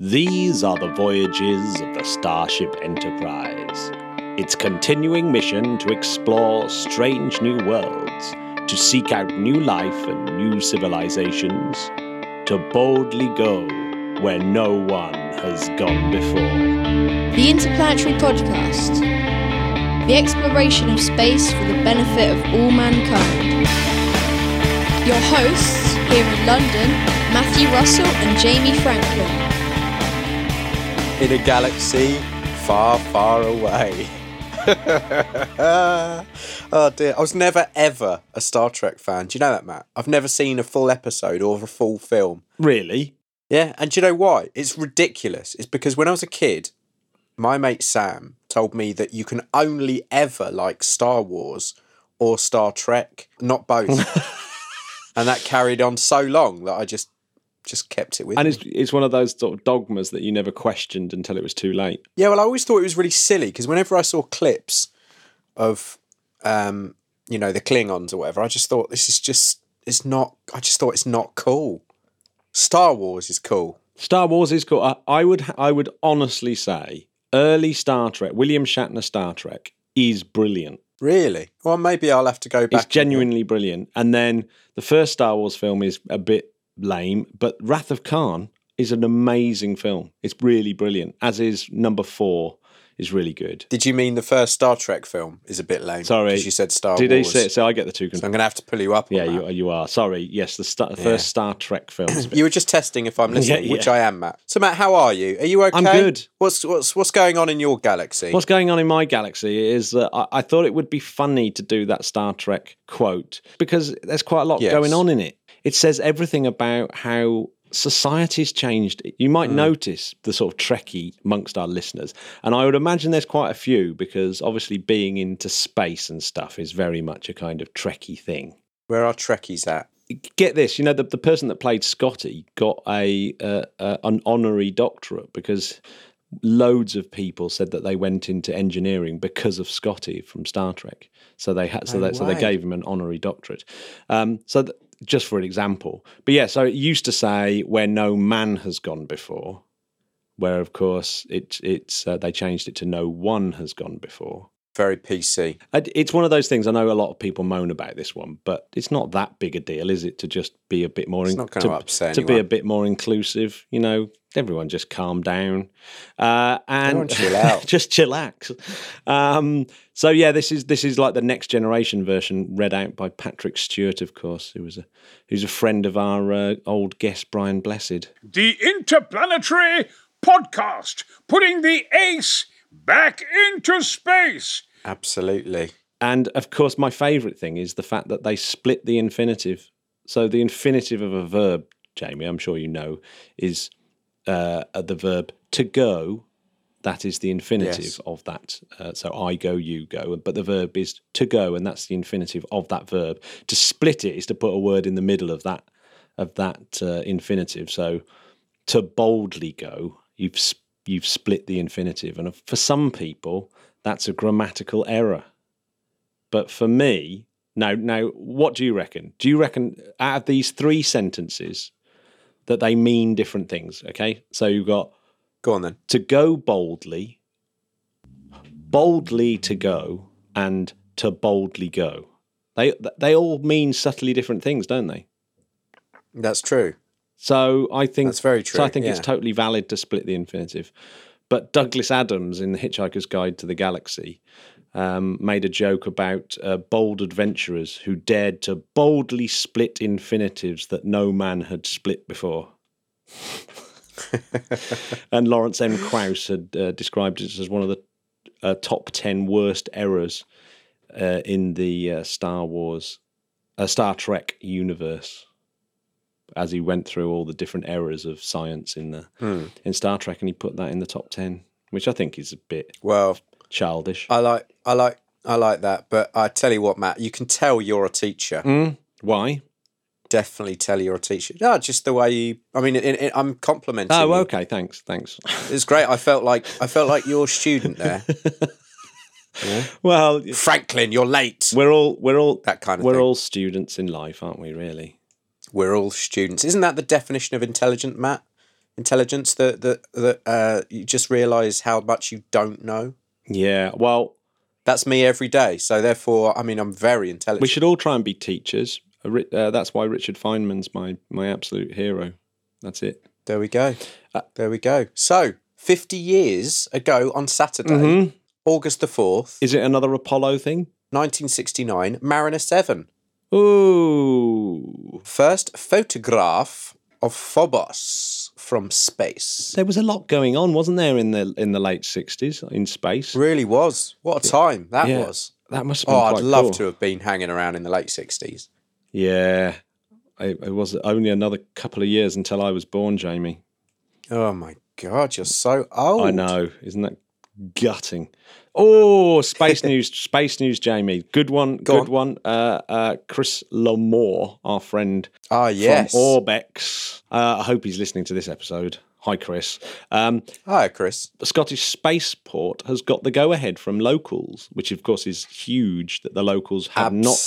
These are the voyages of the Starship Enterprise. Its continuing mission to explore strange new worlds, to seek out new life and new civilizations, to boldly go where no one has gone before. The Interplanetary Podcast. The exploration of space for the benefit of all mankind. Your hosts here in London, Matthew Russell and Jamie Franklin. In a galaxy far, far away. oh dear, I was never ever a Star Trek fan. Do you know that, Matt? I've never seen a full episode or a full film. Really? Yeah, and do you know why? It's ridiculous. It's because when I was a kid, my mate Sam told me that you can only ever like Star Wars or Star Trek, not both. and that carried on so long that I just just kept it with And me. it's it's one of those sort of dogmas that you never questioned until it was too late. Yeah, well, I always thought it was really silly because whenever I saw clips of, um, you know, the Klingons or whatever, I just thought this is just it's not. I just thought it's not cool. Star Wars is cool. Star Wars is cool. I, I would I would honestly say early Star Trek, William Shatner Star Trek is brilliant. Really? Well, maybe I'll have to go back. It's genuinely brilliant. And then the first Star Wars film is a bit lame, but Wrath of Khan is an amazing film. It's really brilliant. As is number four is really good. Did you mean the first Star Trek film is a bit lame? Sorry. because you said Star Did Wars. he say it? So I get the two. So I'm going to have to pull you up. Yeah, you, you are. Sorry. Yes, the, star, the first Star Trek film. is a bit- You were just testing if I'm listening, Yeah, which. I am, Matt. So, Matt, how are you? Are you okay? I'm good. What's what's what's going on in your galaxy? What's going on in my galaxy is that I, I thought it would be funny to do that Star Trek quote because there's quite a lot Yes. going on in it. It says everything about how society's changed. You might Hmm. notice the sort of Trekkie amongst our listeners, and I would imagine there's quite a few because obviously being into space and stuff is very much a kind of Trekkie thing. Where are Trekkies at? Get this, you know, the, the person that played Scotty got a uh, uh, an honorary doctorate because loads of people said that they went into engineering because of Scotty from Star Trek. So they had so No they so they gave him an honorary doctorate. Um, so th- just for an example, but yeah, so it used to say where no man has gone before, where of course it it's uh, they changed it to no one has gone before. Very PC. It's one of those things. I know a lot of people moan about this one, but it's not that big a deal, is it? To just be a bit more, It's in- not gonna to, upset to be a bit more inclusive. You know, everyone just calm down uh, and chill out. just chillax. Um, so yeah, this is this is like the next generation version, read out by Patrick Stewart, of course, who was a who's a friend of our uh, old guest Brian Blessed. The Interplanetary Podcast, putting the ace back into space. Absolutely. And of course, my favourite thing is the fact that they split the infinitive. So the infinitive of a verb, Jamie, I'm sure you know, is uh, the verb to go. That is the infinitive Yes. of that. Uh, so I go, you go. But the verb is to go, and that's the infinitive of that verb. To split it is to put a word in the middle of that of that uh, infinitive. So to boldly go, you've you've split the infinitive, and for some people, that's a grammatical error. But for me, now, now, what do you reckon? Do you reckon out of these three sentences that they mean different things? Okay, so you've got Go on then. to go boldly, boldly to go, and to boldly go. They they all mean subtly different things, don't they? That's true. So I think That's very So I true, think it's totally valid to split the infinitive. But Douglas Adams in The Hitchhiker's Guide to the Galaxy um, made a joke about uh, bold adventurers who dared to boldly split infinitives that no man had split before. and Lawrence M. Krauss had uh, described it as one of the uh, top 10 worst errors uh, in the uh, Star Wars, uh, Star Trek universe as he went through all the different errors of science in the Hmm. in Star Trek, and he put that in the top ten, which I think is a bit Well, childish. I like I like I like that, but I tell you what, Matt, you can tell you're a teacher. Mm, why? Definitely tell you're a teacher. No, just the way you. I mean, it, it, I'm complimenting. Oh, you. okay. Thanks. Thanks. It's great. I felt like I felt like your student there. well, Franklin, you're late. we're all we're all That kind of we're thing. all students in life, aren't we? Really? We're all students. Isn't that the definition of intelligent, Matt? intelligence that that that uh, you just realise how much you don't know. Yeah. Well, That's me every day. So therefore, I mean, I'm very intelligent. we should all try and be teachers. Uh, that's why Richard Feynman's my my absolute hero. That's it. There we go. Uh, there we go. So, 50 years ago on Saturday, Mhm. August the 4th, Is it another Apollo thing? 1969, Mariner 7. Ooh. First photograph of Phobos from space. There was a lot going on, wasn't there, in the in the late sixties in space? Really was. What a time that Yeah. was. That must have oh, been Oh, I'd love cool. to have been hanging around in the late 60s. Yeah. It, it was only another couple of years until I was born, Jamie. Oh my God, you're so old. I know, isn't that gutting? Oh, space news, space news, Jamie. Good one, Go good one. Uh, uh, Chris Larmour, our friend Ah, yes. from Orbex. Uh, I hope he's listening to this episode. Hi, Chris. Um, Hi, Chris. the Scottish Spaceport has got the go ahead from locals, which of course is huge that the locals have not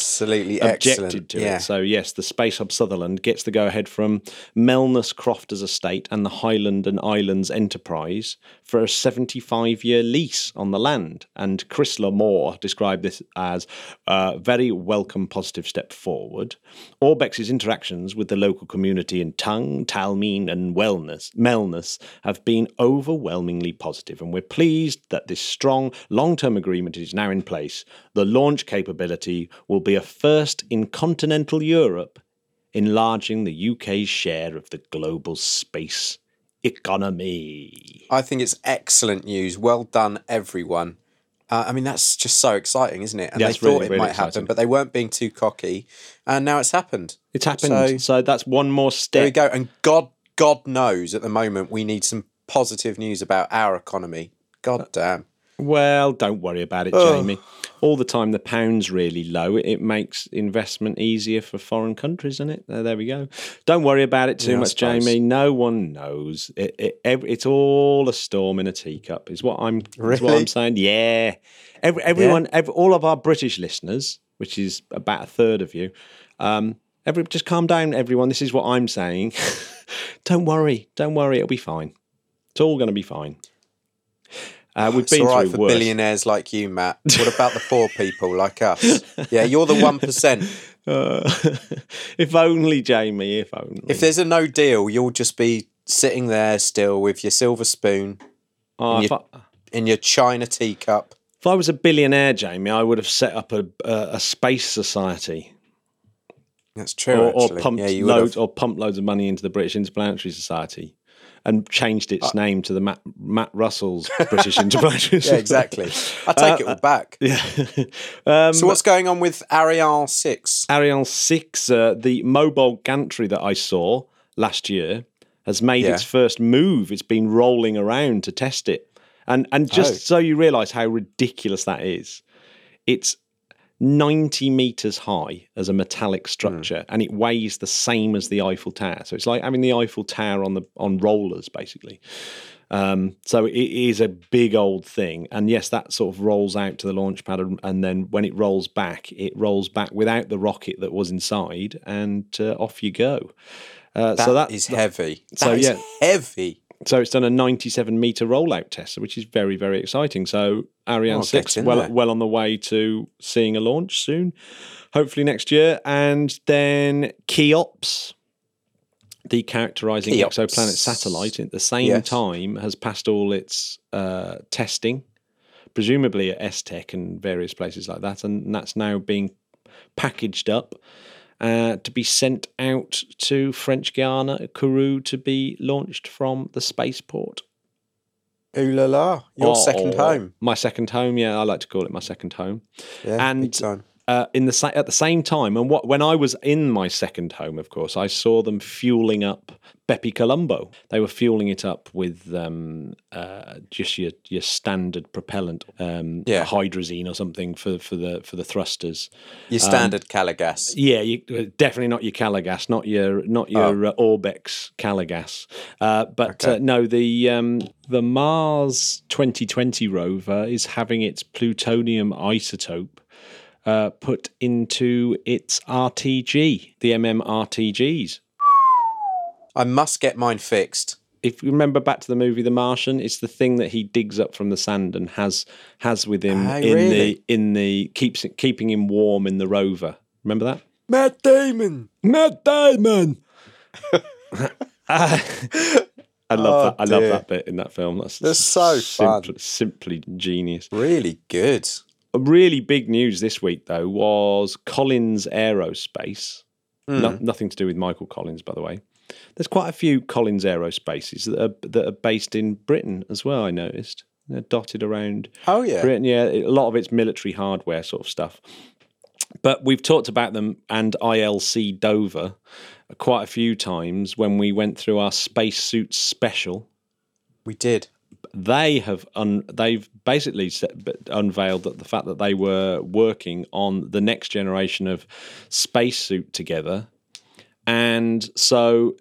objected excellent. to yeah. it. So yes, the Space Hub Sutherland gets the go ahead from Melness Crofters Estate and the Highland and Islands Enterprise for a 75 year lease on the land. And Chris Larmour described this as a very welcome positive step forward. Orbex's interactions with the local community in Tongue, Talmine and Wellness, Melness have been overwhelmingly positive, and we're pleased that this strong long-term agreement is now in place. The launch capability will be a first in continental Europe, enlarging the UK's share of the global space economy. I think it's excellent news. Well done, everyone. Uh, I mean, that's just so exciting, isn't it? And Yeah, they thought really, it really might exciting. happen, but they weren't being too cocky. And now it's happened. It's happened. So, So- that's one more step. There we go. And God, God knows at the moment we need some positive news about our economy. God damn. Well, don't worry about it, Oh. Jamie. All the time the pound's really low. It makes investment easier for foreign countries, doesn't it? There, there we go. Don't worry about it too Yeah, much. Jamie. No one knows. It, it, it's all a storm in a teacup. Is what I'm. Is what I'm saying. Yeah. Every, everyone, ev all of our British listeners, which is about a third of you, um, every just calm down, everyone. This is what I'm saying. don't worry. Don't worry. It'll be fine. It's all going to be fine. Uh, we've It's been all right for worse. billionaires like you, Matt. What about the poor people like us? Yeah, you're the 1%. Uh, if only, Jamie. If only. If there's a no deal, you'll just be sitting there still with your silver spoon Oh, if, you- I, in your china teacup. if I was a billionaire, Jamie, I would have set up a a, a space society, That's true. or, or pumped yeah, loads, have. or pumped loads of money into the British Interplanetary Society, and changed Uh, its name to the Matt, Matt Russell's British Interplanetary. Society. Yeah, exactly. I take it all back. yeah. um, So what's going on with Ariane 6? Ariane 6, uh, the mobile gantry that I saw last year, has made Yeah. its first move. It's been rolling around to test it. And and just Oh. so you realise how ridiculous that is, it's 90 metres high as a metallic structure and it weighs the same as the Eiffel Tower. So it's like having the Eiffel Tower on the on rollers basically. Um, so it is a big old thing, and yes, that sort of rolls out to the launch pad, and, and then when it rolls back, it rolls back without the rocket that was inside, and uh, off you go. Uh, That so that is heavy. That so, is yeah. heavy. So it's done a 97 meter rollout test, which is very very exciting. So Ariane Oh, six get in well there. well on the way to seeing a launch soon, hopefully next year, and then Cheops. The characterizing Cheops. exoplanet satellite at the same Yes. time has passed all its uh, testing, presumably at ESTEC and various places like that, and that's now being packaged up uh, to be sent out to French Guiana, Kourou, to be launched from the spaceport. Ooh la la. Your second Oh, home. My second home, yeah, I like to call it my second home. Yeah, and-. Uh, in the sa- at the same time, and what when I was in my second home, of course, I saw them fueling up Bepi Colombo. They were fueling it up with um, uh, just your your standard propellant, um, Yeah. hydrazine or something for for the for the thrusters. Your standard Calor Gas. Yeah, you, uh, definitely not your Calor Gas, not your not your uh, Orbex Calor Gas. Uh, but Okay. uh, no, the um, the Mars 2020 rover is having its plutonium isotope uh, put into its RTG, the MM RTGs. I must get mine fixed. if you remember back to the movie The Martian, it's the thing that he digs up from the sand and has has with him Oh, in really? the in the keeps keeping him warm in the rover. Remember that? Matt Damon. Matt Damon. I love Oh, that. I love that bit in that film. That's, That's so fun. simply, simply genius. Really good. Really big news this week, though, was Collins Aerospace. Hmm. No, nothing to do with Michael Collins, by the way. There's quite a few Collins Aerospaces that are, that are based in Britain as well. I noticed they're dotted around Oh yeah. Britain. Yeah, a lot of it's military hardware sort of stuff. But we've talked about them and ILC Dover quite a few times when we went through our spacesuits special We did. They have un, they've basically set, unveiled that the fact that they were working on the next generation of spacesuit together, and so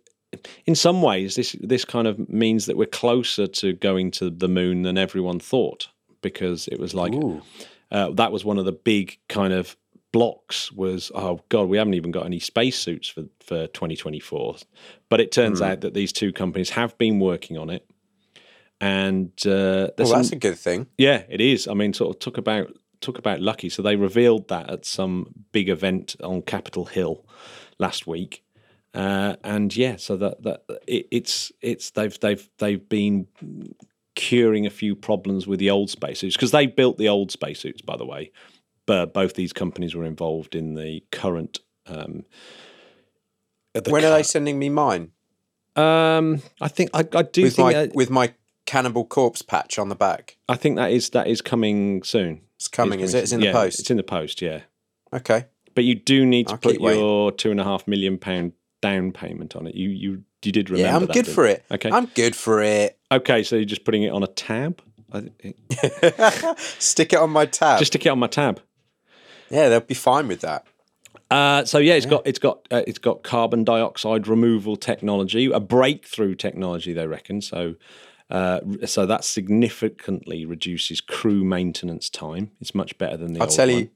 in some ways this this kind of means that we're closer to going to the moon than everyone thought because it was like uh, that was one of the big kind of blocks was oh god we haven't even got any spacesuits for for 2024 but it turns out that these two companies have been working on it and uh, Well, some- that's a good thing. yeah, it is. I mean, sort of took about took about lucky. So they revealed that at some big event on Capitol Hill last week, uh, and yeah, so that that it, it's it's they've they've they've been curing a few problems with the old spacesuits because they built the old spacesuits, by the way. But both these companies were involved in the current. Um, the When are they sending me mine? Um, I think I, I do With think my that, with my cannibal corpse patch on the back. I think that is that is coming soon. It's coming, is it? It's in yeah, the post. It's in the post, yeah. Okay. But you do need to I'll put your two and a half million pound down payment on it. You you you did remember. Yeah, I'm that, good for it. Okay. I'm good for it. okay, so you're just putting it on a tab. Stick it on my tab. Just stick it on my tab. yeah, they'll be fine with that. Uh, so yeah, it's got it's got uh, it's got carbon dioxide removal technology, a breakthrough technology, they reckon. So. Uh, so that significantly reduces crew maintenance time. It's much better than the I'll tell one. you.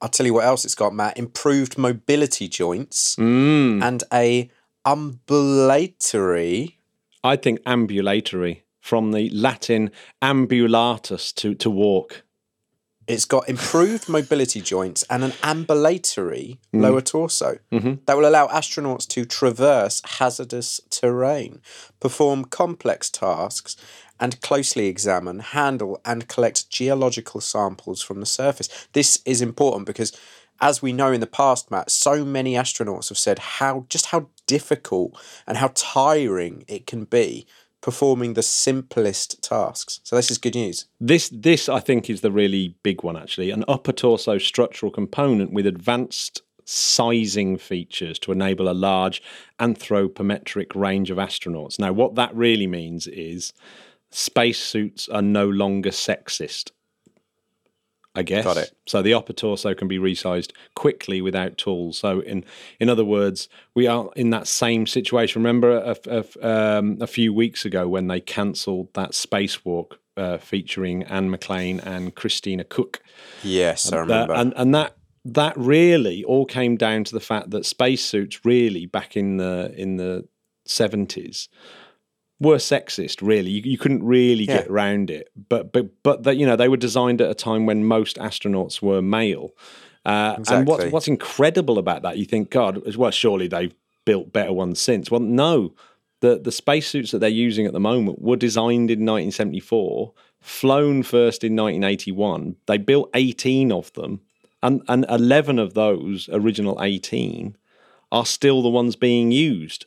I'll tell you what else it's got, Matt. Improved mobility joints Mm, and a ambulatory. I think ambulatory from the Latin ambulatus to to walk. It's got improved mobility joints and an ambulatory Mm. lower torso Mm-hmm. that will allow astronauts to traverse hazardous terrain, perform complex tasks, and closely examine, handle, and collect geological samples from the surface. This is important because, as we know in the past, Matt, so many astronauts have said how just how difficult and how tiring it can be performing the simplest tasks. So this is good news. This this I think is the really big one actually. An upper torso structural component with advanced sizing features to enable a large anthropometric range of astronauts. Now what that really means is spacesuits are no longer sexist. I guess. Got it. So the upper torso can be resized quickly without tools. So in in other words, we are in that same situation. Remember a, a, um, a few weeks ago when they cancelled that spacewalk uh, featuring Anne McClain and Christina Koch. Yes, I That- remember. and and that that really all came down to the fact that spacesuits really back in the in the seventies were sexist. Really, you, you couldn't really Yeah. get around it. But but but that you know they were designed at a time when most astronauts were male. Uh, And what's what's incredible about that? You think, God, as well, surely they've built better ones since. Well, no. The the spacesuits that they're using at the moment were designed in 1974, flown first in 1981. They built 18 of them, and and 11 of those original 18 are still the ones being used.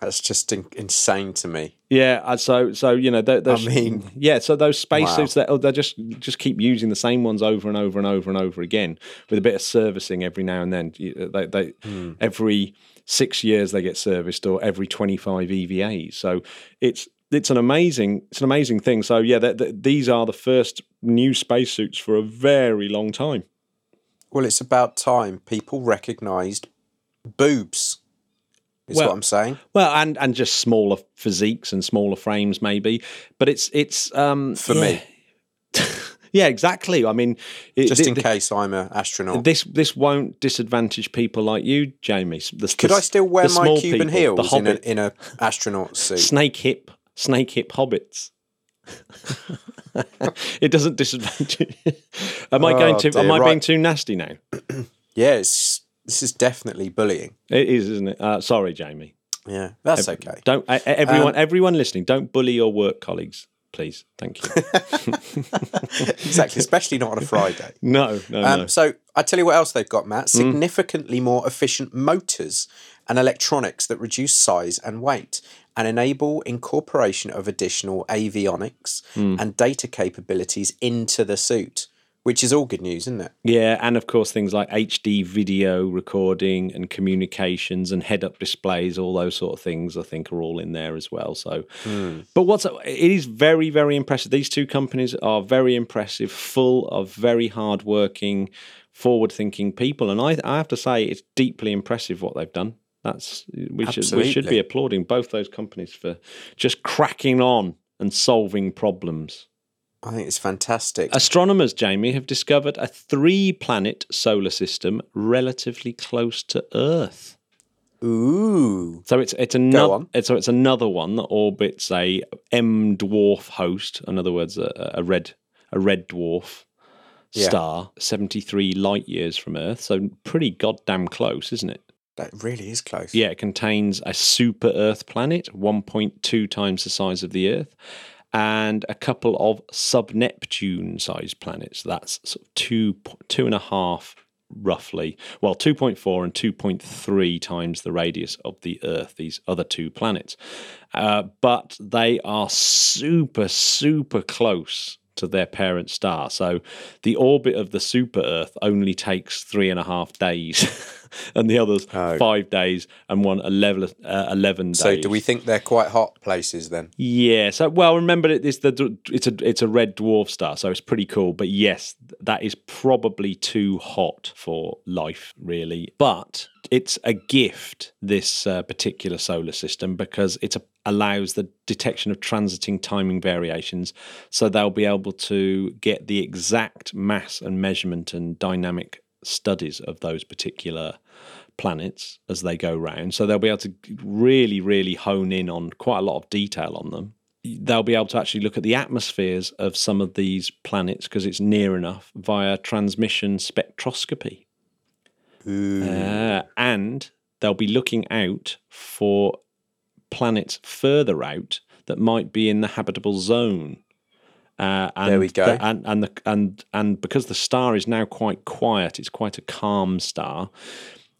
That's just in- insane to me. Yeah, so so you know, those, I mean- yeah, so those spacesuits Wow. that oh, they just just keep using the same ones over and over and over and over again with a bit of servicing every now and then. They, they Hmm. every six years they get serviced, or every twenty five EVAs. So it's it's an amazing it's an amazing thing. So yeah, that that these are the first new spacesuits for a very long time. Well, it's about time people recognised boobs. Is Well- what I'm saying. Well, and and just smaller physiques and smaller frames, maybe. But it's it's um For yeah. me. yeah, exactly. I mean, it, Just in thi- case I'm an astronaut. This this won't disadvantage people like you, Jamie. The, Could the- I still wear my Cuban people, heels The in a in a astronaut suit? snake hip, snake hip hobbits. it doesn't disadvantage. am I going Oh, to? Am I being too nasty now? Yeah, it's, this is definitely bullying. It is, isn't it? Uh, sorry, Jamie. Yeah, that's okay. Don't uh, everyone Um, everyone listening. Don't bully your work colleagues, please. Thank you. exactly, especially not on a Friday. no, no, Um, no. So I tell you what else they've got, Matt. Hmm. Significantly more efficient motors and electronics that reduce size and weight and enable incorporation of additional avionics Hmm. and data capabilities into the suit, which is all good news, isn't it? Yeah, and of course things like HD video recording and communications and head-up displays, all those sort of things, I think are all in there as well. So, hmm. but what's it is very, very impressive. These two companies are very impressive, full of very hard-working, forward-thinking people, and I, I have to say it's deeply impressive what they've done. That's we should we should be applauding both those companies for just cracking on and solving problems. I think it's fantastic. Astronomers, Jamie, have discovered a three planet solar system relatively close to Earth. Ooh. So it's it's another so it's another one that orbits a M dwarf host, in other words, a, a red a red dwarf Yeah. star, seventy three light years from Earth. So pretty goddamn close, isn't it? That really is close. Yeah, it contains a super Earth planet, 1.2 times the size of the Earth, and a couple of sub Neptune sized planets. That's sort of two, two and a half, roughly. Well, 2.4 and 2.3 times the radius of the Earth, these other two planets. Uh, but they are super, super close to their parent star. So the orbit of the super Earth only takes three and a half days, and the others Oh. five days, and one 11, uh, 11 So days. do we think they're quite hot places then? Yeah. So well, remember it's the it's a it's a red dwarf star, so it's pretty cool. But yes, that is probably too hot for life, really. But it's a gift this uh, particular solar system because it allows the detection of transiting timing variations, so they'll be able to get the exact mass and measurement and dynamic studies of those particular planets as they go round. So they'll be able to really, really hone in on quite a lot of detail on them. They'll be able to actually look at the atmospheres of some of these planets because it's near enough via transmission spectroscopy. Uh, and they'll be looking out for planets further out that might be in the habitable zone. Uh, and There we go. the- and and the, and and because the star is now quite quiet, it's quite a calm star.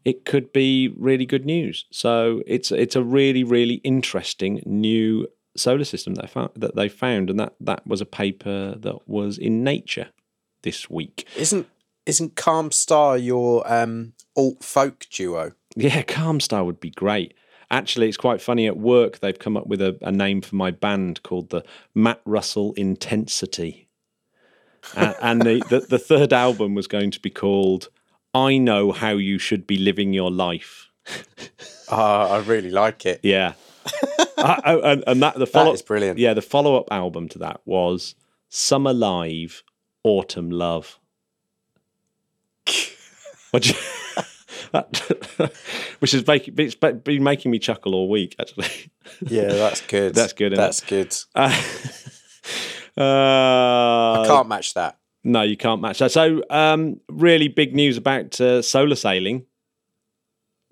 It could be really good news. So it's it's a really really interesting new solar system that found, that they found, and that that was a paper that was in Nature this week. Isn't isn't Calm Star your um, alt folk duo? Yeah, Calm Star would be great. Actually, it's quite funny. At work, they've come up with a, a name for my band called the Matt Russell Intensity. Uh, and the, the, the third album was going to be called I Know How You Should Be Living Your Life. Ah, I really like it. Yeah. Uh, and, and that the follow is brilliant. Yeah, the follow up album to that was Summer Live, Autumn Love. What do you- that- which is making it's been making me chuckle all week actually. Yeah, that's good. That's good, That's good. Uh, I uh, can't match that. no, you can't match that. So, um, really big news about uh, solar sailing,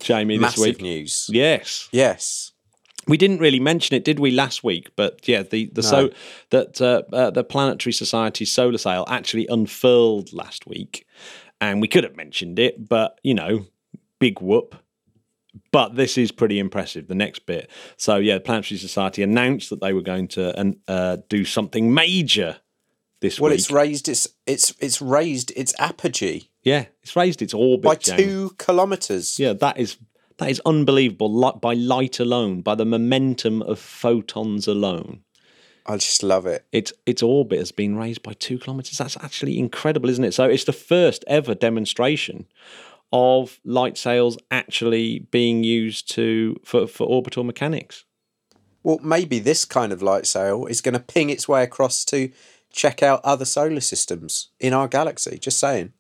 Jamie, this Massive week. news. Yes, Yes. we didn't really mention it, did we, last week? But yeah, the the so that uh, uh, the Planetary Society solar sail actually unfurled last week, and we could have mentioned it, but you know, big whoop. But this is pretty impressive. The next bit. So yeah, the Planetary Society announced that they were going to uh, do something major this week. Well, week. it's raised its it's it's raised its apogee yeah, it's raised its orbit by two kilometers. Yeah, that is that is unbelievable. Light, by light alone, by the momentum of photons alone. I just love it. its its orbit has been raised by two kilometers. That's actually incredible, isn't it? So it's the first ever demonstration of light sails actually being used to for, for orbital mechanics. Well, maybe this kind of light sail is going to ping its way across to check out other solar systems in our galaxy. Just saying.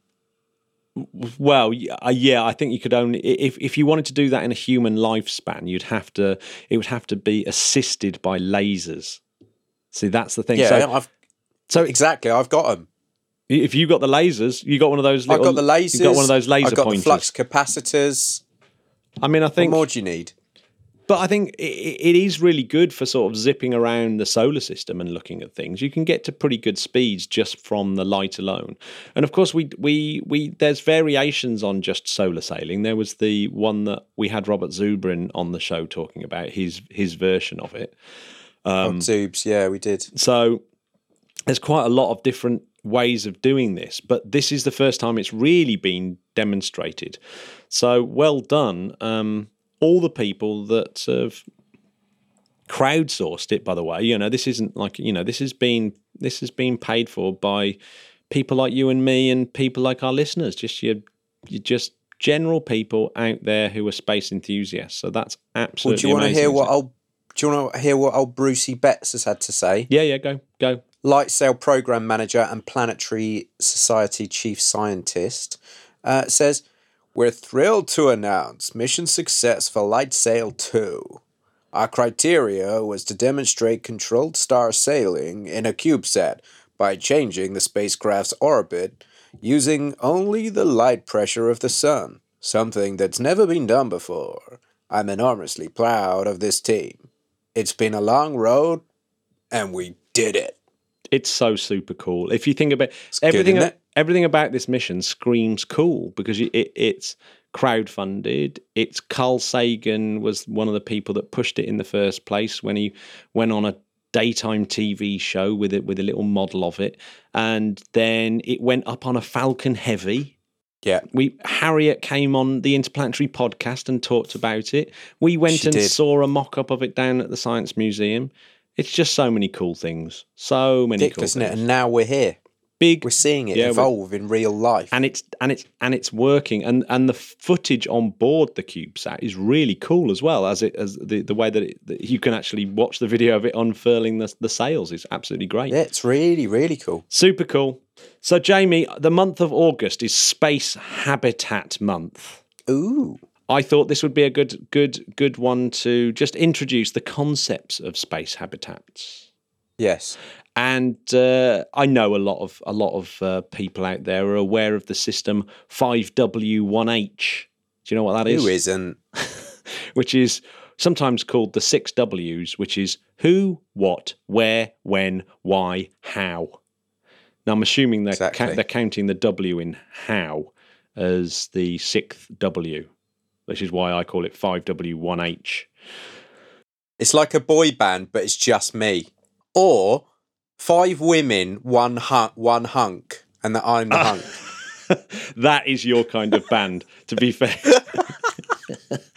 Well, uh, yeah, I think you could only if if you wanted to do that in a human lifespan, you'd have to it would have to be assisted by lasers. See, that's the thing. Yeah, so, I've so exactly. I've got them. If you got the lasers, you got one of those. I've got the lasers. You got one of those laser I've got pointers. the flux capacitors. I mean, I think. What more do you need? but I think it, it is really good for sort of zipping around the solar system and looking at things. You can get to pretty good speeds just from the light alone. And of course, we we we there's variations on just solar sailing. There was the one that we had Robert Zubrin on the show talking about his his version of it. oh, Um, Zoobs. Yeah, we did. So there's quite a lot of different ways of doing this, but this is the first time it's really been demonstrated. So well done. Um, all the people that have crowdsourced it, by the way, you know, this isn't like, you know, this has been this has been paid for by people like you and me and people like our listeners, just your, your just general people out there who are space enthusiasts. So that's absolutely do you want to hear what old? Do you want to hear what old Brucey Betts has had to say? Yeah, yeah, go, go. Light Sail Program Manager and Planetary Society Chief Scientist, uh, says, We're thrilled to announce mission success for Light Sail 2. Our criteria was to demonstrate controlled star sailing in a CubeSat by changing the spacecraft's orbit using only the light pressure of the sun, something that's never been done before. I'm enormously proud of this team. It's been a long road, and we did it. it's so super cool. If you think about good, everything, it? everything about this mission screams cool because it, it's crowdfunded. It's Carl Sagan was one of the people that pushed it in the first place when he went on a daytime TV show with it with a little model of it, and then it went up on a Falcon Heavy. Yeah. We Harriet came on the Interplanetary podcast and talked about it. We went She and did. saw a mock up of it down at the Science Museum. It's just so many cool things. So many cool isn't it? things. And now we're here. Big We're seeing it Yeah, evolve in real life. and it's and it's and it's working and and the footage on board the CubeSat is really cool as well as it as the, the way that, it, that you can actually watch the video of it unfurling the, the sails is absolutely great. yeah, it's really, really cool. Super cool. So Jamie, the month of August is Space Habitat Month. Ooh. I thought this would be a good good good one to just introduce the concepts of space habitats. Yes. And uh, I know a lot of a lot of uh, people out there are aware of the system 5W1H. Do you know what that is? Who isn't? Which is sometimes called the six W's, which is who, what, where, when, why, how. Now I'm assuming they're, Exactly. ca- they're counting the W in how as the sixth W, which is why I call it 5W1H. It's like a boy band, but it's just me. Or five women, one hunk, one hunk, and that I'm the Ah. hunk. that is your kind of band, to be fair.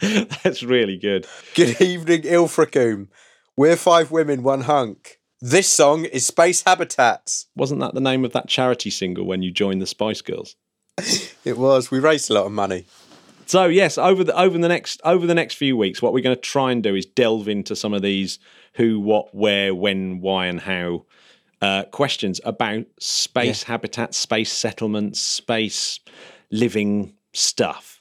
That's really good. Good evening, Ilfracombe. We're five women, one hunk. This song is Space Habitats. Wasn't that the name of that charity single when you joined the Spice Girls? It was. We raised a lot of money. So yes, over the over the next over the next few weeks, what we're going to try and do is delve into some of these who, what, where, when, why, and how uh, questions about space habitats, space settlements, space living stuff.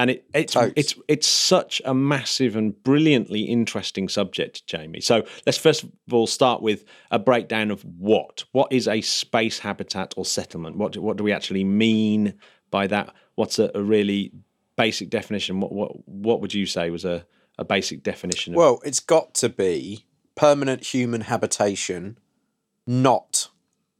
And it, it's Totes. it's it's such a massive and brilliantly interesting subject, Jamie. So let's first of all start with a breakdown of what what is a space habitat or settlement. What do, what do we actually mean by that? What's a, a really basic definition? What what what would you say was a, a basic definition? Of, Well, it's got to be permanent human habitation, not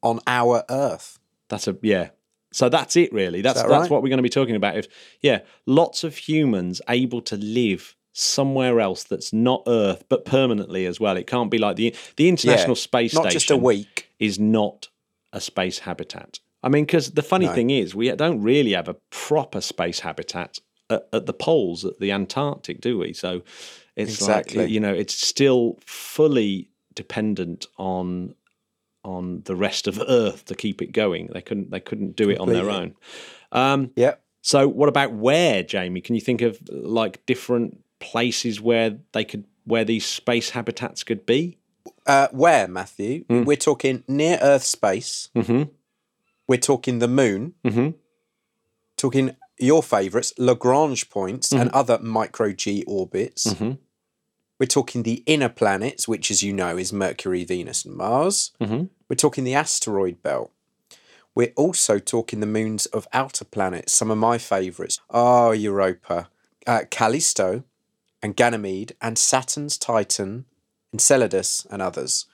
on our Earth. That's a yeah. So that's it really. That's that that's right? what we're going to be talking about. If yeah, lots of humans able to live somewhere else that's not Earth, but permanently as well. It can't be like the the International Yeah, Space Not Station just a week. is not a space habitat. I mean, because the funny No. thing is, we don't really have a proper space habitat at, at the poles, at the Antarctic, do we? So it's Exactly. like you know, it's still fully dependent on on the rest of Earth to keep it going. They couldn't they couldn't do it on their own. Um, Yep. so what about where, Jamie? Can you think of like different places where they could where these space habitats could be? Uh, where, Matthew? Hmm. We're talking near Earth space. Mm-hmm. We're talking the moon. Mm-hmm. Talking your favourites, Lagrange points Mm-hmm. and other micro G orbits. We're talking the inner planets, which, as you know, is Mercury, Venus, and Mars. Mm-hmm. We're talking the asteroid belt. We're also talking the moons of outer planets. Some of my favourites are Europa, uh, Callisto, and Ganymede, and Saturn's Titan, Enceladus, and others.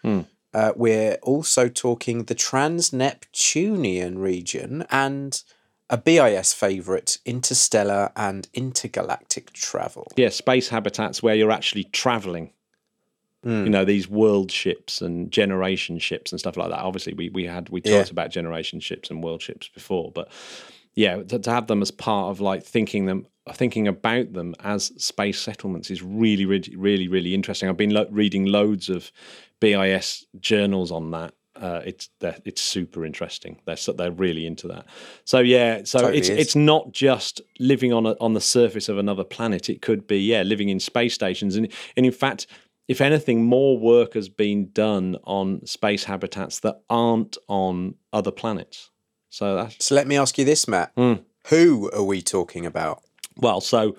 Uh, we're also talking the Trans Neptunian region and a BIS favourite, interstellar and intergalactic travel. Yeah, space habitats where you're actually traveling. Hmm. You know these world ships and generation ships and stuff like that. Obviously, we we had we Yeah. talked about generation ships and world ships before, but yeah, to, to have them as part of like thinking them thinking about them as space settlements is really really really really interesting. I've been lo- reading loads of BIS journals on that. Uh, it's it's super interesting. They're so, they're really into that. So yeah, so Totally it's is. it's not just living on a, on the surface of another planet. It could be yeah, living in space stations, and and in fact, if anything, more work has been done on space habitats that aren't on other planets. So that's So let me ask you this, Matt. Mm. Who are we talking about? well, so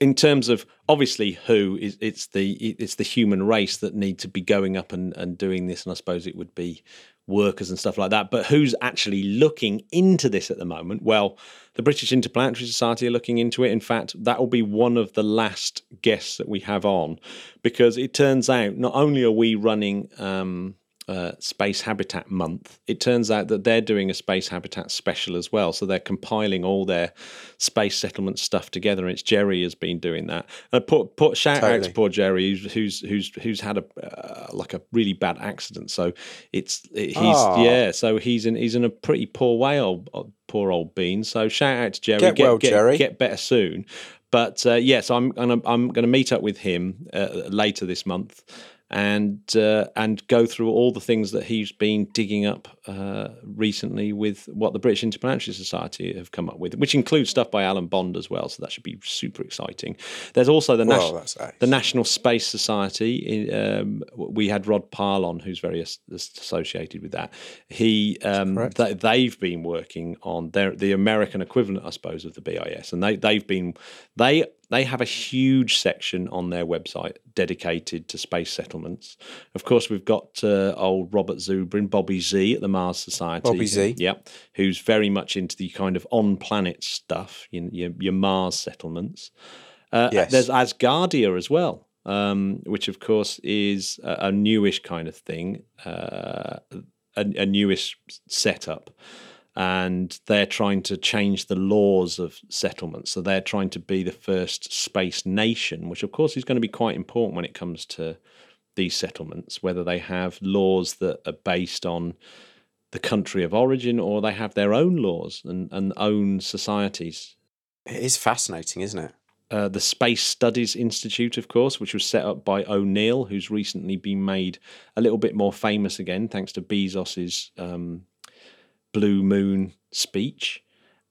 in terms of obviously who is it's the it's the human race that need to be going up and, and doing this, and I suppose it would be workers and stuff like that. But who's actually looking into this at the moment? Well, the British Interplanetary Society are looking into it. In fact, that will be one of the last guests that we have on, because it turns out not only are we running um, uh, Space Habitat Month, it turns out that they're doing a Space Habitat special as well. So they're compiling all their space settlement stuff together. And it's Jerry has been doing that. And put put shout out to poor Jerry, who's who's who's, had a uh, like a really bad accident. So it's he's Aw. yeah. So he's in he's in a pretty poor way, old uh, poor old bean. So shout out to Jerry. Get well, Jerry. Get better soon. But uh, yes, I'm gonna I'm gonna meet up with him uh, later this month, and uh, and go through all the things that he's been digging up uh, recently with what the British Interplanetary Society have come up with, which includes stuff by Alan Bond as well. So that should be super exciting. There's also the Well, national that's the National Space Society. Um, we had Rod Pyle on, who's very as- associated with that. He um, they, they've been working on their the American equivalent, I suppose, of the BIS, and they they've been they they have a huge section on their website dedicated to space settlements. Of course, we've got uh, old Robert Zubrin, Bobby Z at the Mars Society. Bobby Z. Yep, who's very much into the kind of on planet stuff, your, your, your Mars settlements. Uh, Yes. There's Asgardia as well, um, which of course is a, a newish kind of thing, uh, a, a newish setup. And they're trying to change the laws of settlements. So they're trying to be the first space nation, which of course is going to be quite important when it comes to these settlements, whether they have laws that are based on the country of origin or they have their own laws and, and own societies It is fascinating, isn't it? uh, the Space Studies Institute, of course, which was set up by O'Neill, who's recently been made a little bit more famous again thanks to Bezos's um, Blue Moon speech.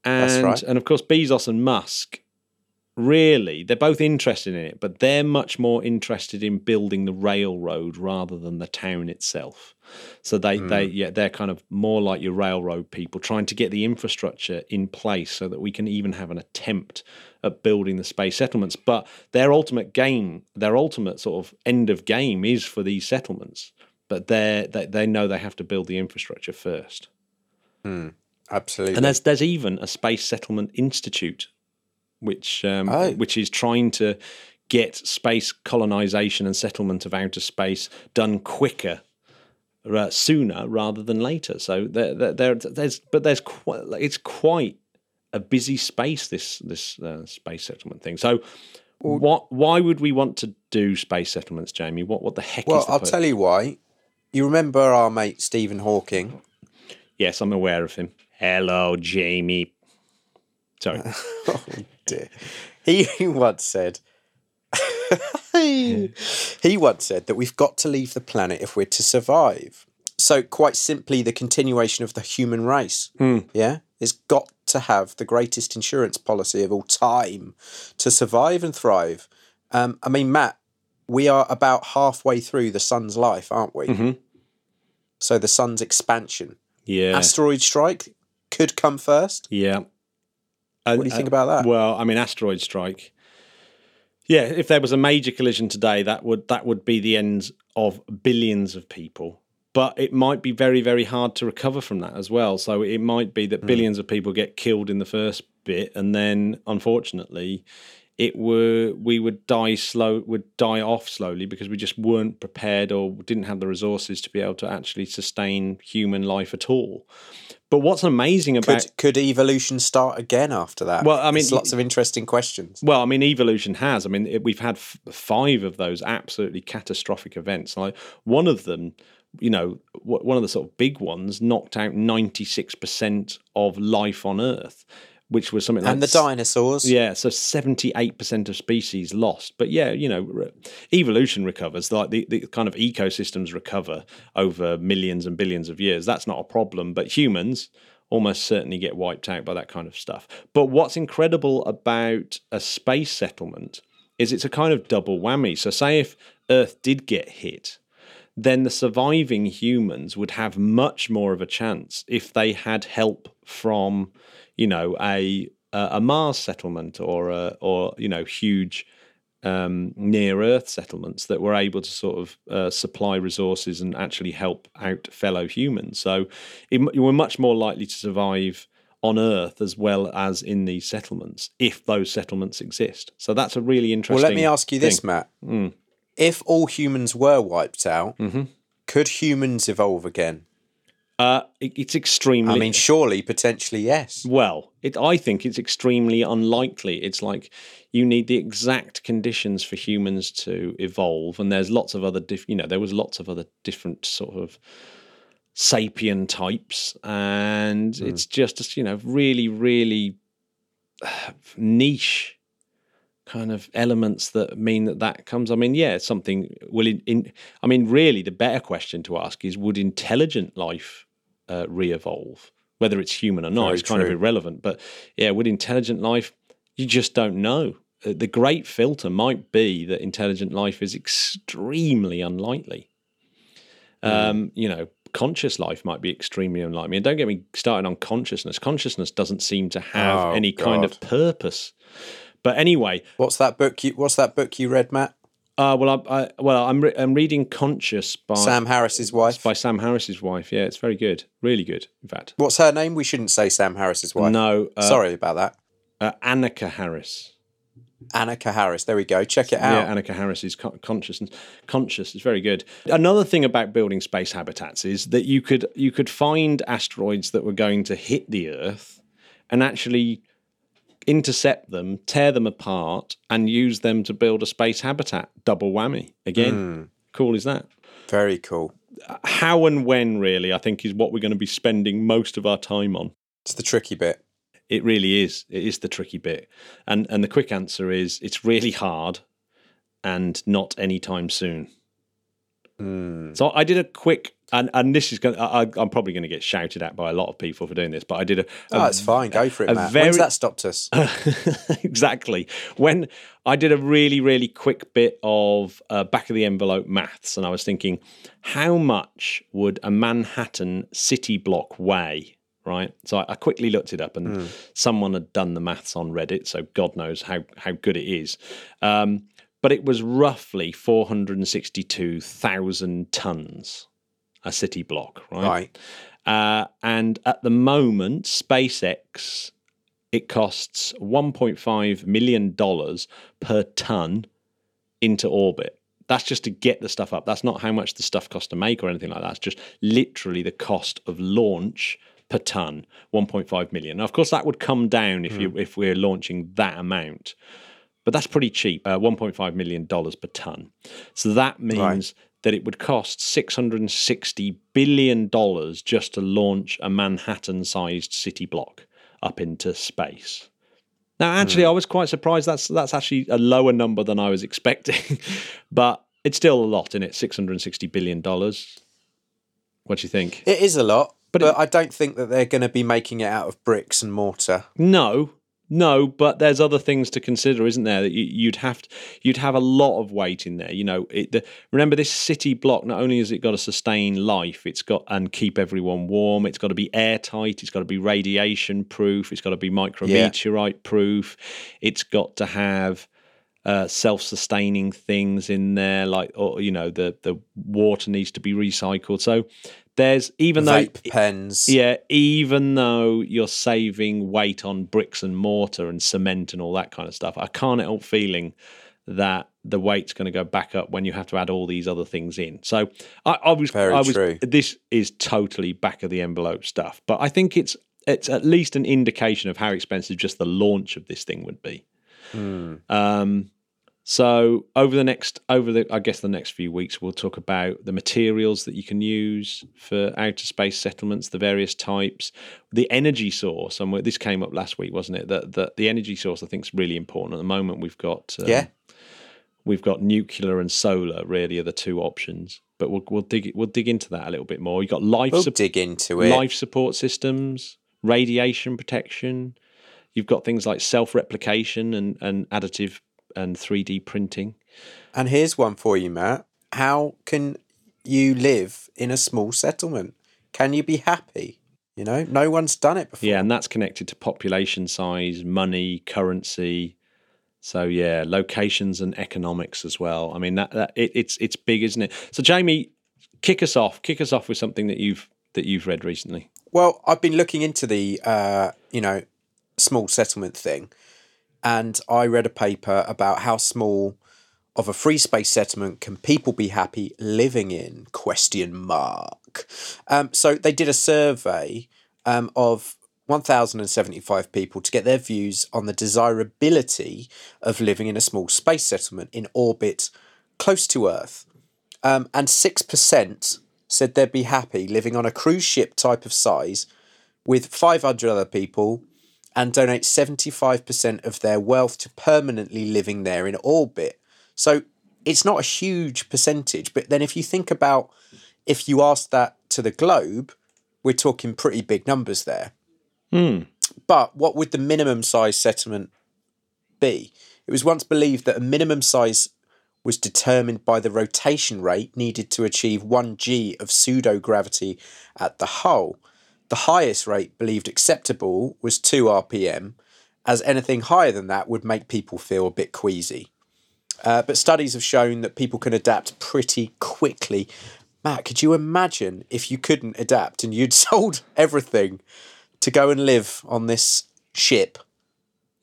And, That's right. and of course, Bezos and Musk really, they're both interested in it, but they're much more interested in building the railroad rather than the town itself. So they, hmm. they yeah, they're kind of more like your railroad people, trying to get the infrastructure in place so that we can even have an attempt at building the space settlements. But their ultimate game, their ultimate sort of end of game is for these settlements. But they're, they they know they have to build the infrastructure first. Absolutely. And there's there's even a space settlement institute, which um, Oh. which is trying to get space colonization and settlement of outer space done quicker, uh, sooner rather than later. So there, there, there there's but there's quite it's quite a busy space this this uh, space settlement thing. So. What? Why would we want to do space settlements, Jamie? What? What the heck well, is the I'll pur- tell you why. You remember our mate Stephen Hawking? Yes, I'm aware of him. Hello, Jamie. Sorry. oh dear. He once said he once said that we've got to leave the planet if we're to survive. So quite simply the continuation of the human race. Yeah? It's got to have the greatest insurance policy of all time to survive and thrive. Um, I mean, Matt, we are about halfway through the sun's life, aren't we? So the sun's expansion. Yeah. Asteroid strike could come first. Yeah. What do you think uh, about that? Well, I mean, asteroid strike. Yeah, if there was a major collision today, that would that would be the end of billions of people. But it might be very, very hard to recover from that as well. So it might be that hmm. billions of people get killed in the first bit, and then unfortunately, it were we would die slow would die off slowly because we just weren't prepared or didn't have the resources to be able to actually sustain human life at all. But what's amazing about Could could evolution start again after that? Well, I mean, There's lots of interesting questions. Well, I mean, evolution has. I mean, it, we've had f- five of those absolutely catastrophic events. Like one of them, you know, one of the sort of big ones knocked out ninety six percent of life on Earth, which was something like And the dinosaurs. Yeah, so seventy eight percent of species lost. But yeah, you know, re- evolution recovers. Like the, the kind of ecosystems recover over millions and billions of years. That's not a problem. But humans almost certainly get wiped out by that kind of stuff. But what's incredible about a space settlement is it's a kind of double whammy. So say if Earth did get hit, then the surviving humans would have much more of a chance if they had help from, you know, a a Mars settlement or a, or you know huge um, near Earth settlements that were able to sort of uh, supply resources and actually help out fellow humans. So it, were much more likely to survive on Earth as well as in these settlements if those settlements exist. So that's a really interesting. Well, let me ask you this, thing. Matt. Mm. If all humans were wiped out, Mm-hmm. could humans evolve again? Uh, it, it's extremely. I mean, surely, potentially, yes. Well, it, I think it's extremely unlikely. It's like you need the exact conditions for humans to evolve, and there's lots of other, diff, you know, there was lots of other different sort of sapien types, and it's just you know really, really niche kind of elements that mean that that comes. I mean, yeah, something. Will in, in I mean, really, the better question to ask is: Would intelligent life uh, re-evolve? Whether it's human or not Very is kind of irrelevant. But yeah, with intelligent life? You just don't know. Uh, The great filter might be that intelligent life is extremely unlikely. Hmm. Um, you know, conscious life might be extremely unlikely. And don't get me started on consciousness. Consciousness doesn't seem to have Oh, any kind of purpose. But anyway, What's that book? You What's that book you read, Matt? Uh, well, I, I, well, I'm re- I'm reading Conscious by Sam Harris's wife. by Sam Harris's wife. Yeah, it's very good, really good. In fact, What's her name? We shouldn't say Sam Harris's wife. no, uh, Sorry about that. uh, Annaka Harris. Annaka Harris. There we go. Check it out. Yeah, Annaka Harris is con- conscious. and Conscious is very good. Another thing about building space habitats is that you could you could find asteroids that were going to hit the Earth, and actually intercept them, tear them apart, and use them to build a space habitat. Double whammy again. Hmm. Cool is that? Very cool. How and when really, I think, is what we're going to be spending most of our time on. It's the tricky bit. It really is. It is the tricky bit, and and the quick answer is it's really hard, and not anytime soon. So I did a quick, and and this is going. to I'm probably going to get shouted at by a lot of people for doing this, but I did a. Oh, it's fine. Go for it, Matt. very- When's that stopped us? exactly. When I did a really, really quick bit of uh, back of the envelope maths, and I was thinking, how much would a Manhattan city block weigh? Right. So I, I quickly looked it up, and someone had done the maths on Reddit, so God knows how how good it is. Um, but it was roughly four hundred and sixty-two thousand tons a city block. Right. Uh, and at the moment, SpaceX it costs 1.5 million dollars per ton into orbit. That's just to get the stuff up. That's not how much the stuff costs to make or anything like that. It's just literally the cost of launch per ton, 1.5 million. Now, of course, that would come down if you if we're launching that amount, but that's pretty cheap. Uh, 1.5 million dollars per ton. So that means that it would cost 660 billion dollars just to launch a Manhattan-sized city block up into space. Now, actually, I was quite surprised. That's that's actually a lower number than I was expecting, but it's still a lot in it. Six hundred and sixty billion dollars. What do you think? It is a lot, But but, it- I don't think that they're going to be making it out of bricks and mortar. No, no, but there's other things to consider, isn't there? That you, you'd have to, you'd have a lot of weight in there. You know, it, the, remember this city block. Not only has it got to sustain life, it's got and keep everyone warm. It's got to be airtight. It's got to be radiation proof. It's got to be micrometeorite proof. It's got to have uh, self-sustaining things in there, like or you know the the water needs to be recycled. So there's even Vape though pens. yeah, even though you're saving weight on bricks and mortar and cement and all that kind of stuff, I can't help feeling that the weight's going to go back up when you have to add all these other things in. So I, I was, Very I was, true. this is totally back of the envelope stuff, but I think it's it's at least an indication of how expensive just the launch of this thing would be. Hmm. Um, so over the next, over the, I guess the next few weeks, we'll talk about the materials that you can use for outer space settlements, the various types, the energy source. And this came up last week, wasn't it? That that the energy source I think is really important. At the moment, we've got um, Yeah. we've got nuclear and solar. Really, are the two options. But we'll we'll dig we'll dig into that a little bit more. You've got life We'll sup- dig into it. life support systems, radiation protection. You've got things like self replication and, and additive and 3D printing. And here's one for you, Matt. How can you live in a small settlement? Can you be happy? You know, no one's done it before. Yeah, and that's connected to population size, money, currency. So yeah, locations and economics as well. I mean that, that it, it's it's big, isn't it? So Jamie, kick us off. Kick us off with something that you've that you've read recently. Well, I've been looking into the uh, you know small settlement thing, and I read a paper about how small of a free space settlement can people be happy living in? Question mark. Um, so they did a survey um, of 1,075 people to get their views on the desirability of living in a small space settlement in orbit close to Earth. Um, and 6% said they'd be happy living on a cruise ship type of size with 500 other people and donate 75% of their wealth to permanently living there in orbit. So it's not a huge percentage, but then if you think about if you ask that to the globe, we're talking pretty big numbers there. Hmm. But what would the minimum size settlement be? It was once believed that a minimum size was determined by the rotation rate needed to achieve 1g of pseudo gravity at the hull. The highest rate believed acceptable was 2 rpm, as anything higher than that would make people feel a bit queasy. Uh, but studies have shown that people can adapt pretty quickly. Matt, could you imagine if you couldn't adapt and you'd sold everything to go and live on this ship?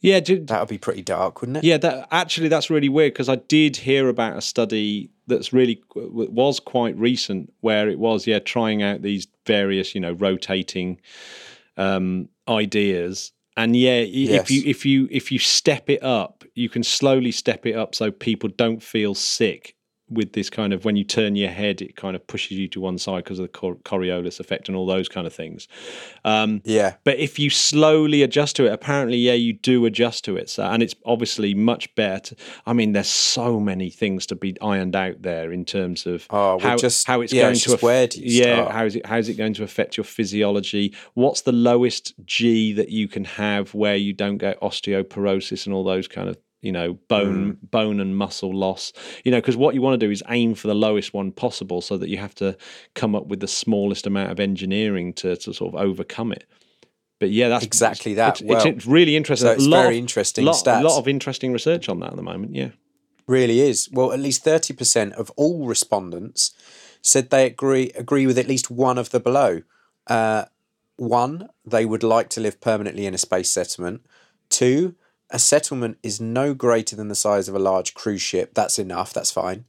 Yeah, do, That would be pretty dark, wouldn't it? Yeah, that actually that's really weird because I did hear about a study that's really was quite recent where it was yeah trying out these various you know rotating um, ideas and yeah Yes. if you if you if you step it up you can slowly step it up so people don't feel sick with this kind of when you turn your head it kind of pushes you to one side because of the Cor- Coriolis effect and all those kind of things um, Yeah. but if you slowly adjust to it, apparently, yeah, you do adjust to it. So, and it's obviously much better. I mean, there's so many things to be ironed out there in terms of Oh, how, just- how it's yeah, going it's to do yeah, how is it how is it going to affect your physiology? What's the lowest G that you can have where you don't get osteoporosis and all those kind of you know bone Mm. bone and muscle loss you know because what you want to do is aim for the lowest one possible so that you have to come up with the smallest amount of engineering to, to sort of overcome it but yeah, that's Exactly that. It's, Well, it's really interesting. so it's A lot very of- interesting lot, stats. A lot of interesting research on that at the moment. Yeah. Really is. Well, at least 30% of all respondents said they agree agree with at least one of the below. Uh, one, they would like to live permanently in a space settlement. Two, a settlement is no greater than the size of a large cruise ship. That's enough. That's fine.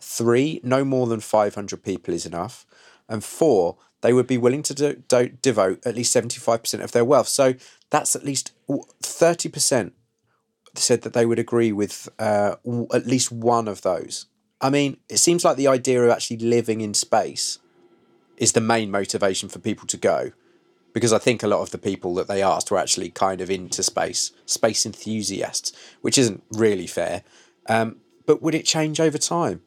Three, no more than 500 people is enough. And four, they would be willing to do, do, devote at least 75% of their wealth. So that's at least 30% said that they would agree with uh, at least one of those. I mean, it seems like the idea of actually living in space is the main motivation for people to go. Because I think a lot of the people that they asked were actually kind of into space, space enthusiasts, which isn't really fair. Um, but would it change over time?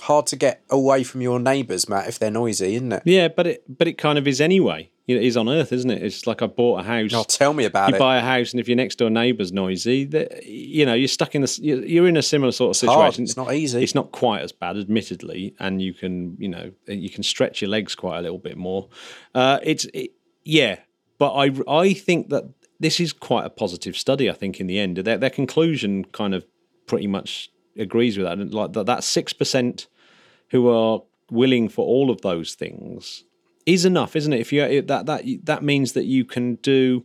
Hard to get away from your neighbours, Matt, if they're noisy, isn't it? Yeah, but it but it kind of is anyway. It is on Earth, isn't it? It's like I bought a house. Oh, tell me about you it. You buy a house, and if your next door neighbour's noisy, that you know you're stuck in this. You're in a similar sort of hard. situation. It's not easy. It's not quite as bad, admittedly, and you can you know you can stretch your legs quite a little bit more. Uh, it's it, yeah, but I I think that this is quite a positive study. I think in the end, their their conclusion kind of pretty much agrees with that. And like that, that six percent who are willing for all of those things is enough, isn't it? If you that that that means that you can do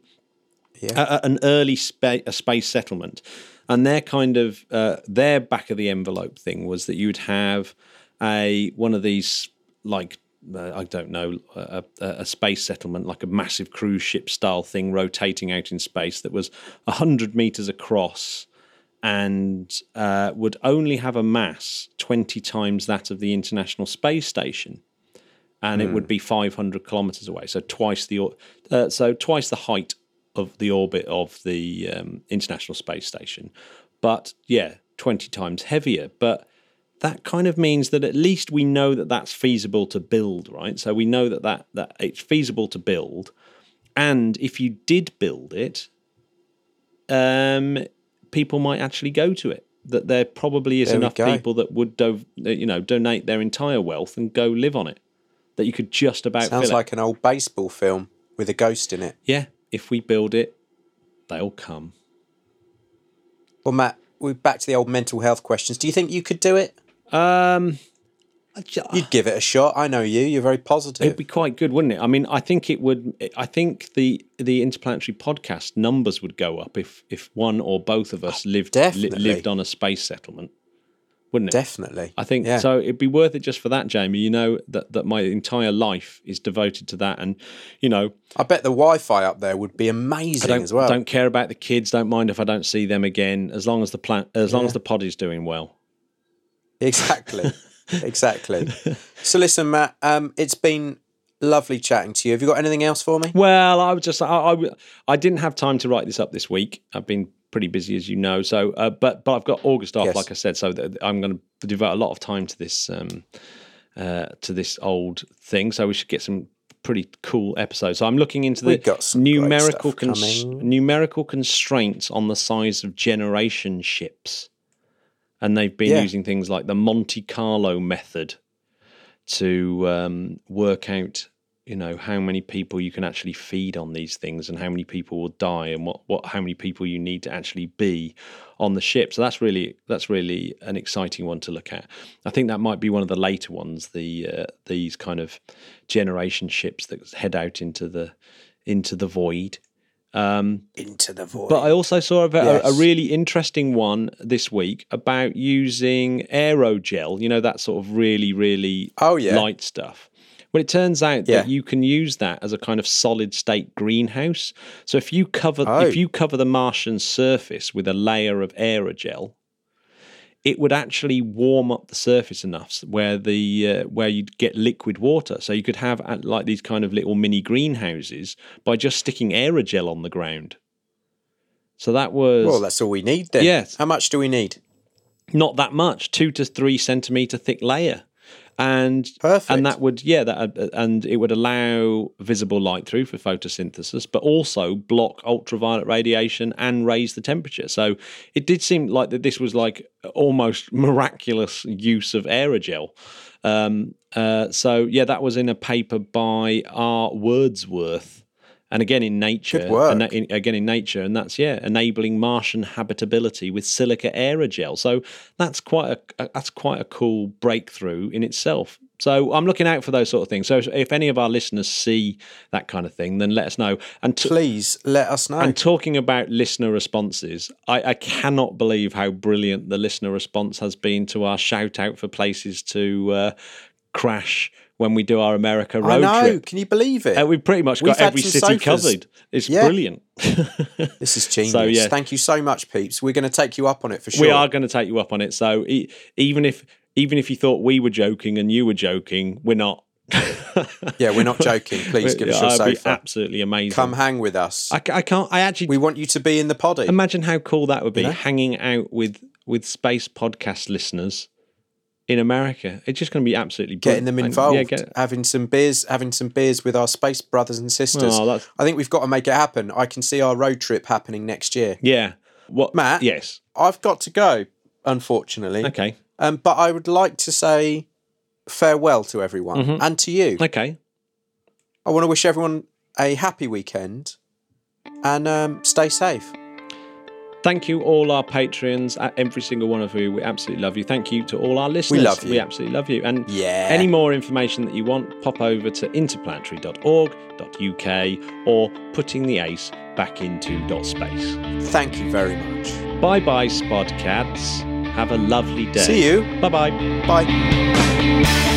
Yeah. a, an early spa- a space settlement, and their kind of uh, their back of the envelope thing was that you'd have a one of these like. Uh, I don't know a, a, space settlement, like a massive cruise ship style thing, rotating out in space that was hundred meters across, and uh, would only have a mass 20 times that of the International Space Station. And it would be 500 kilometers away, so twice the uh, so twice the height of the orbit of the um, International Space Station. But yeah, 20 times heavier. But that kind of means that at least we know that that's feasible to build, right? So we know that that, that it's feasible to build. And if you did build it, um, people might actually go to it. That there probably is There enough people that would, do, you know, donate their entire wealth and go live on it. That you could just about Sounds fill it. like an old baseball film with a ghost in it. Yeah, if we build it, they'll come. Well, Matt, we're back to the old mental health questions. Do you think you could do it? Um, I ju- You'd give it a shot. I know you. You're very positive. It'd be quite good, wouldn't it? I mean, I think it would. I think the the interplanetary podcast numbers would go up if if one or both of us lived li- lived on a space settlement, wouldn't it? Definitely. I think Yeah. so. It'd be worth it just for that, Jamie. You know that that my entire life is devoted to that, and you know I bet the Wi-Fi up there would be amazing don't as well. don't care about the kids. Don't mind if I don't see them again, as long as the plan, as long as the pod is doing well. Exactly. exactly. So listen, Matt. Um, it's been lovely chatting to you. Have you got anything else for me? Well, I was just I, I, I didn't have time to write this up this week. I've been pretty busy, as you know. So, uh, but but I've got August off, Yes. like I said. So I'm going to devote a lot of time to this um, uh, to this old thing. So we should get some pretty cool episodes. So I'm looking into the We've got some great numerical cons- numerical constraints on the size of generation ships, and they've been Yeah. using things like the Monte Carlo method to um, work out you know how many people you can actually feed on these things and how many people will die and what, what how many people you need to actually be on the ship. So that's really that's really an exciting one to look at. I think that might be one of the later ones the uh, these kind of generation ships that head out into the into the void um, Into the void. but I also saw a, a- a really interesting one this week about using aerogel, you know, that sort of really, really Oh, yeah. light stuff. Well, it turns out Yeah. that you can use that as a kind of solid state greenhouse. So if you cover Oh. if you cover the Martian surface with a layer of aerogel, it would actually warm up the surface enough where the uh, where you'd get liquid water. So you could have uh, like these kind of little mini greenhouses by just sticking aerogel on the ground. So that was well, that's all we need then. Yes. How much do we need? not that much, two to three centimeter thick layer, and Perfect. and that would yeah that uh, and it would allow visible light through for photosynthesis, but also block ultraviolet radiation and raise the temperature. So it did seem like that this was like almost miraculous use of aerogel. Um, uh, so yeah, that was in a paper by R. Wordsworth. And again in nature, and in- again in nature, and that's yeah, enabling Martian habitability with silica aerogel. So that's quite a, a that's quite a cool breakthrough in itself. So I'm looking out for those sort of things. So if any of our listeners see that kind of thing, then let us know. And t- Please let us know. and talking about listener responses, I, I cannot believe how brilliant the listener response has been to our shout out for places to uh, crash when we do our America road I know. trip. Can you believe it? Uh, we've pretty much We've got every city sofas. covered. It's Yeah. brilliant. this is genius. So, yeah. Thank you so much, peeps. We're going to take you up on it for sure. We are going to take you up on it. So e- even if even if you thought we were joking and you were joking, we're not. Yeah, we're not joking. Please give us your be sofa. absolutely amazing. Come hang with us. I, I can't. I actually we want you to be in the poddy. imagine how cool that would be know? hanging out with with space podcast listeners in America. It's just going to be absolutely Getting brilliant. them involved, Yeah, get, having some beers, having some beers with our space brothers and sisters. Oh, that's- I think we've got to make it happen. I can see our road trip happening next year. yeah. What, Matt? Yes. I've got to go, unfortunately. Okay. Um, but I would like to say farewell to everyone Mm-hmm. and to you. Okay. I want to wish everyone a happy weekend and um, stay safe. Thank you, all our patrons, every single one of you. We absolutely love you. Thank you to all our listeners. We love you. We absolutely love you. And Yeah. any more information that you want, pop over to interplanetary.org.uk or putting the ace back into dot space. Thank you very much. Bye bye, Spodcads. Have a lovely day. See you. Bye bye. Bye.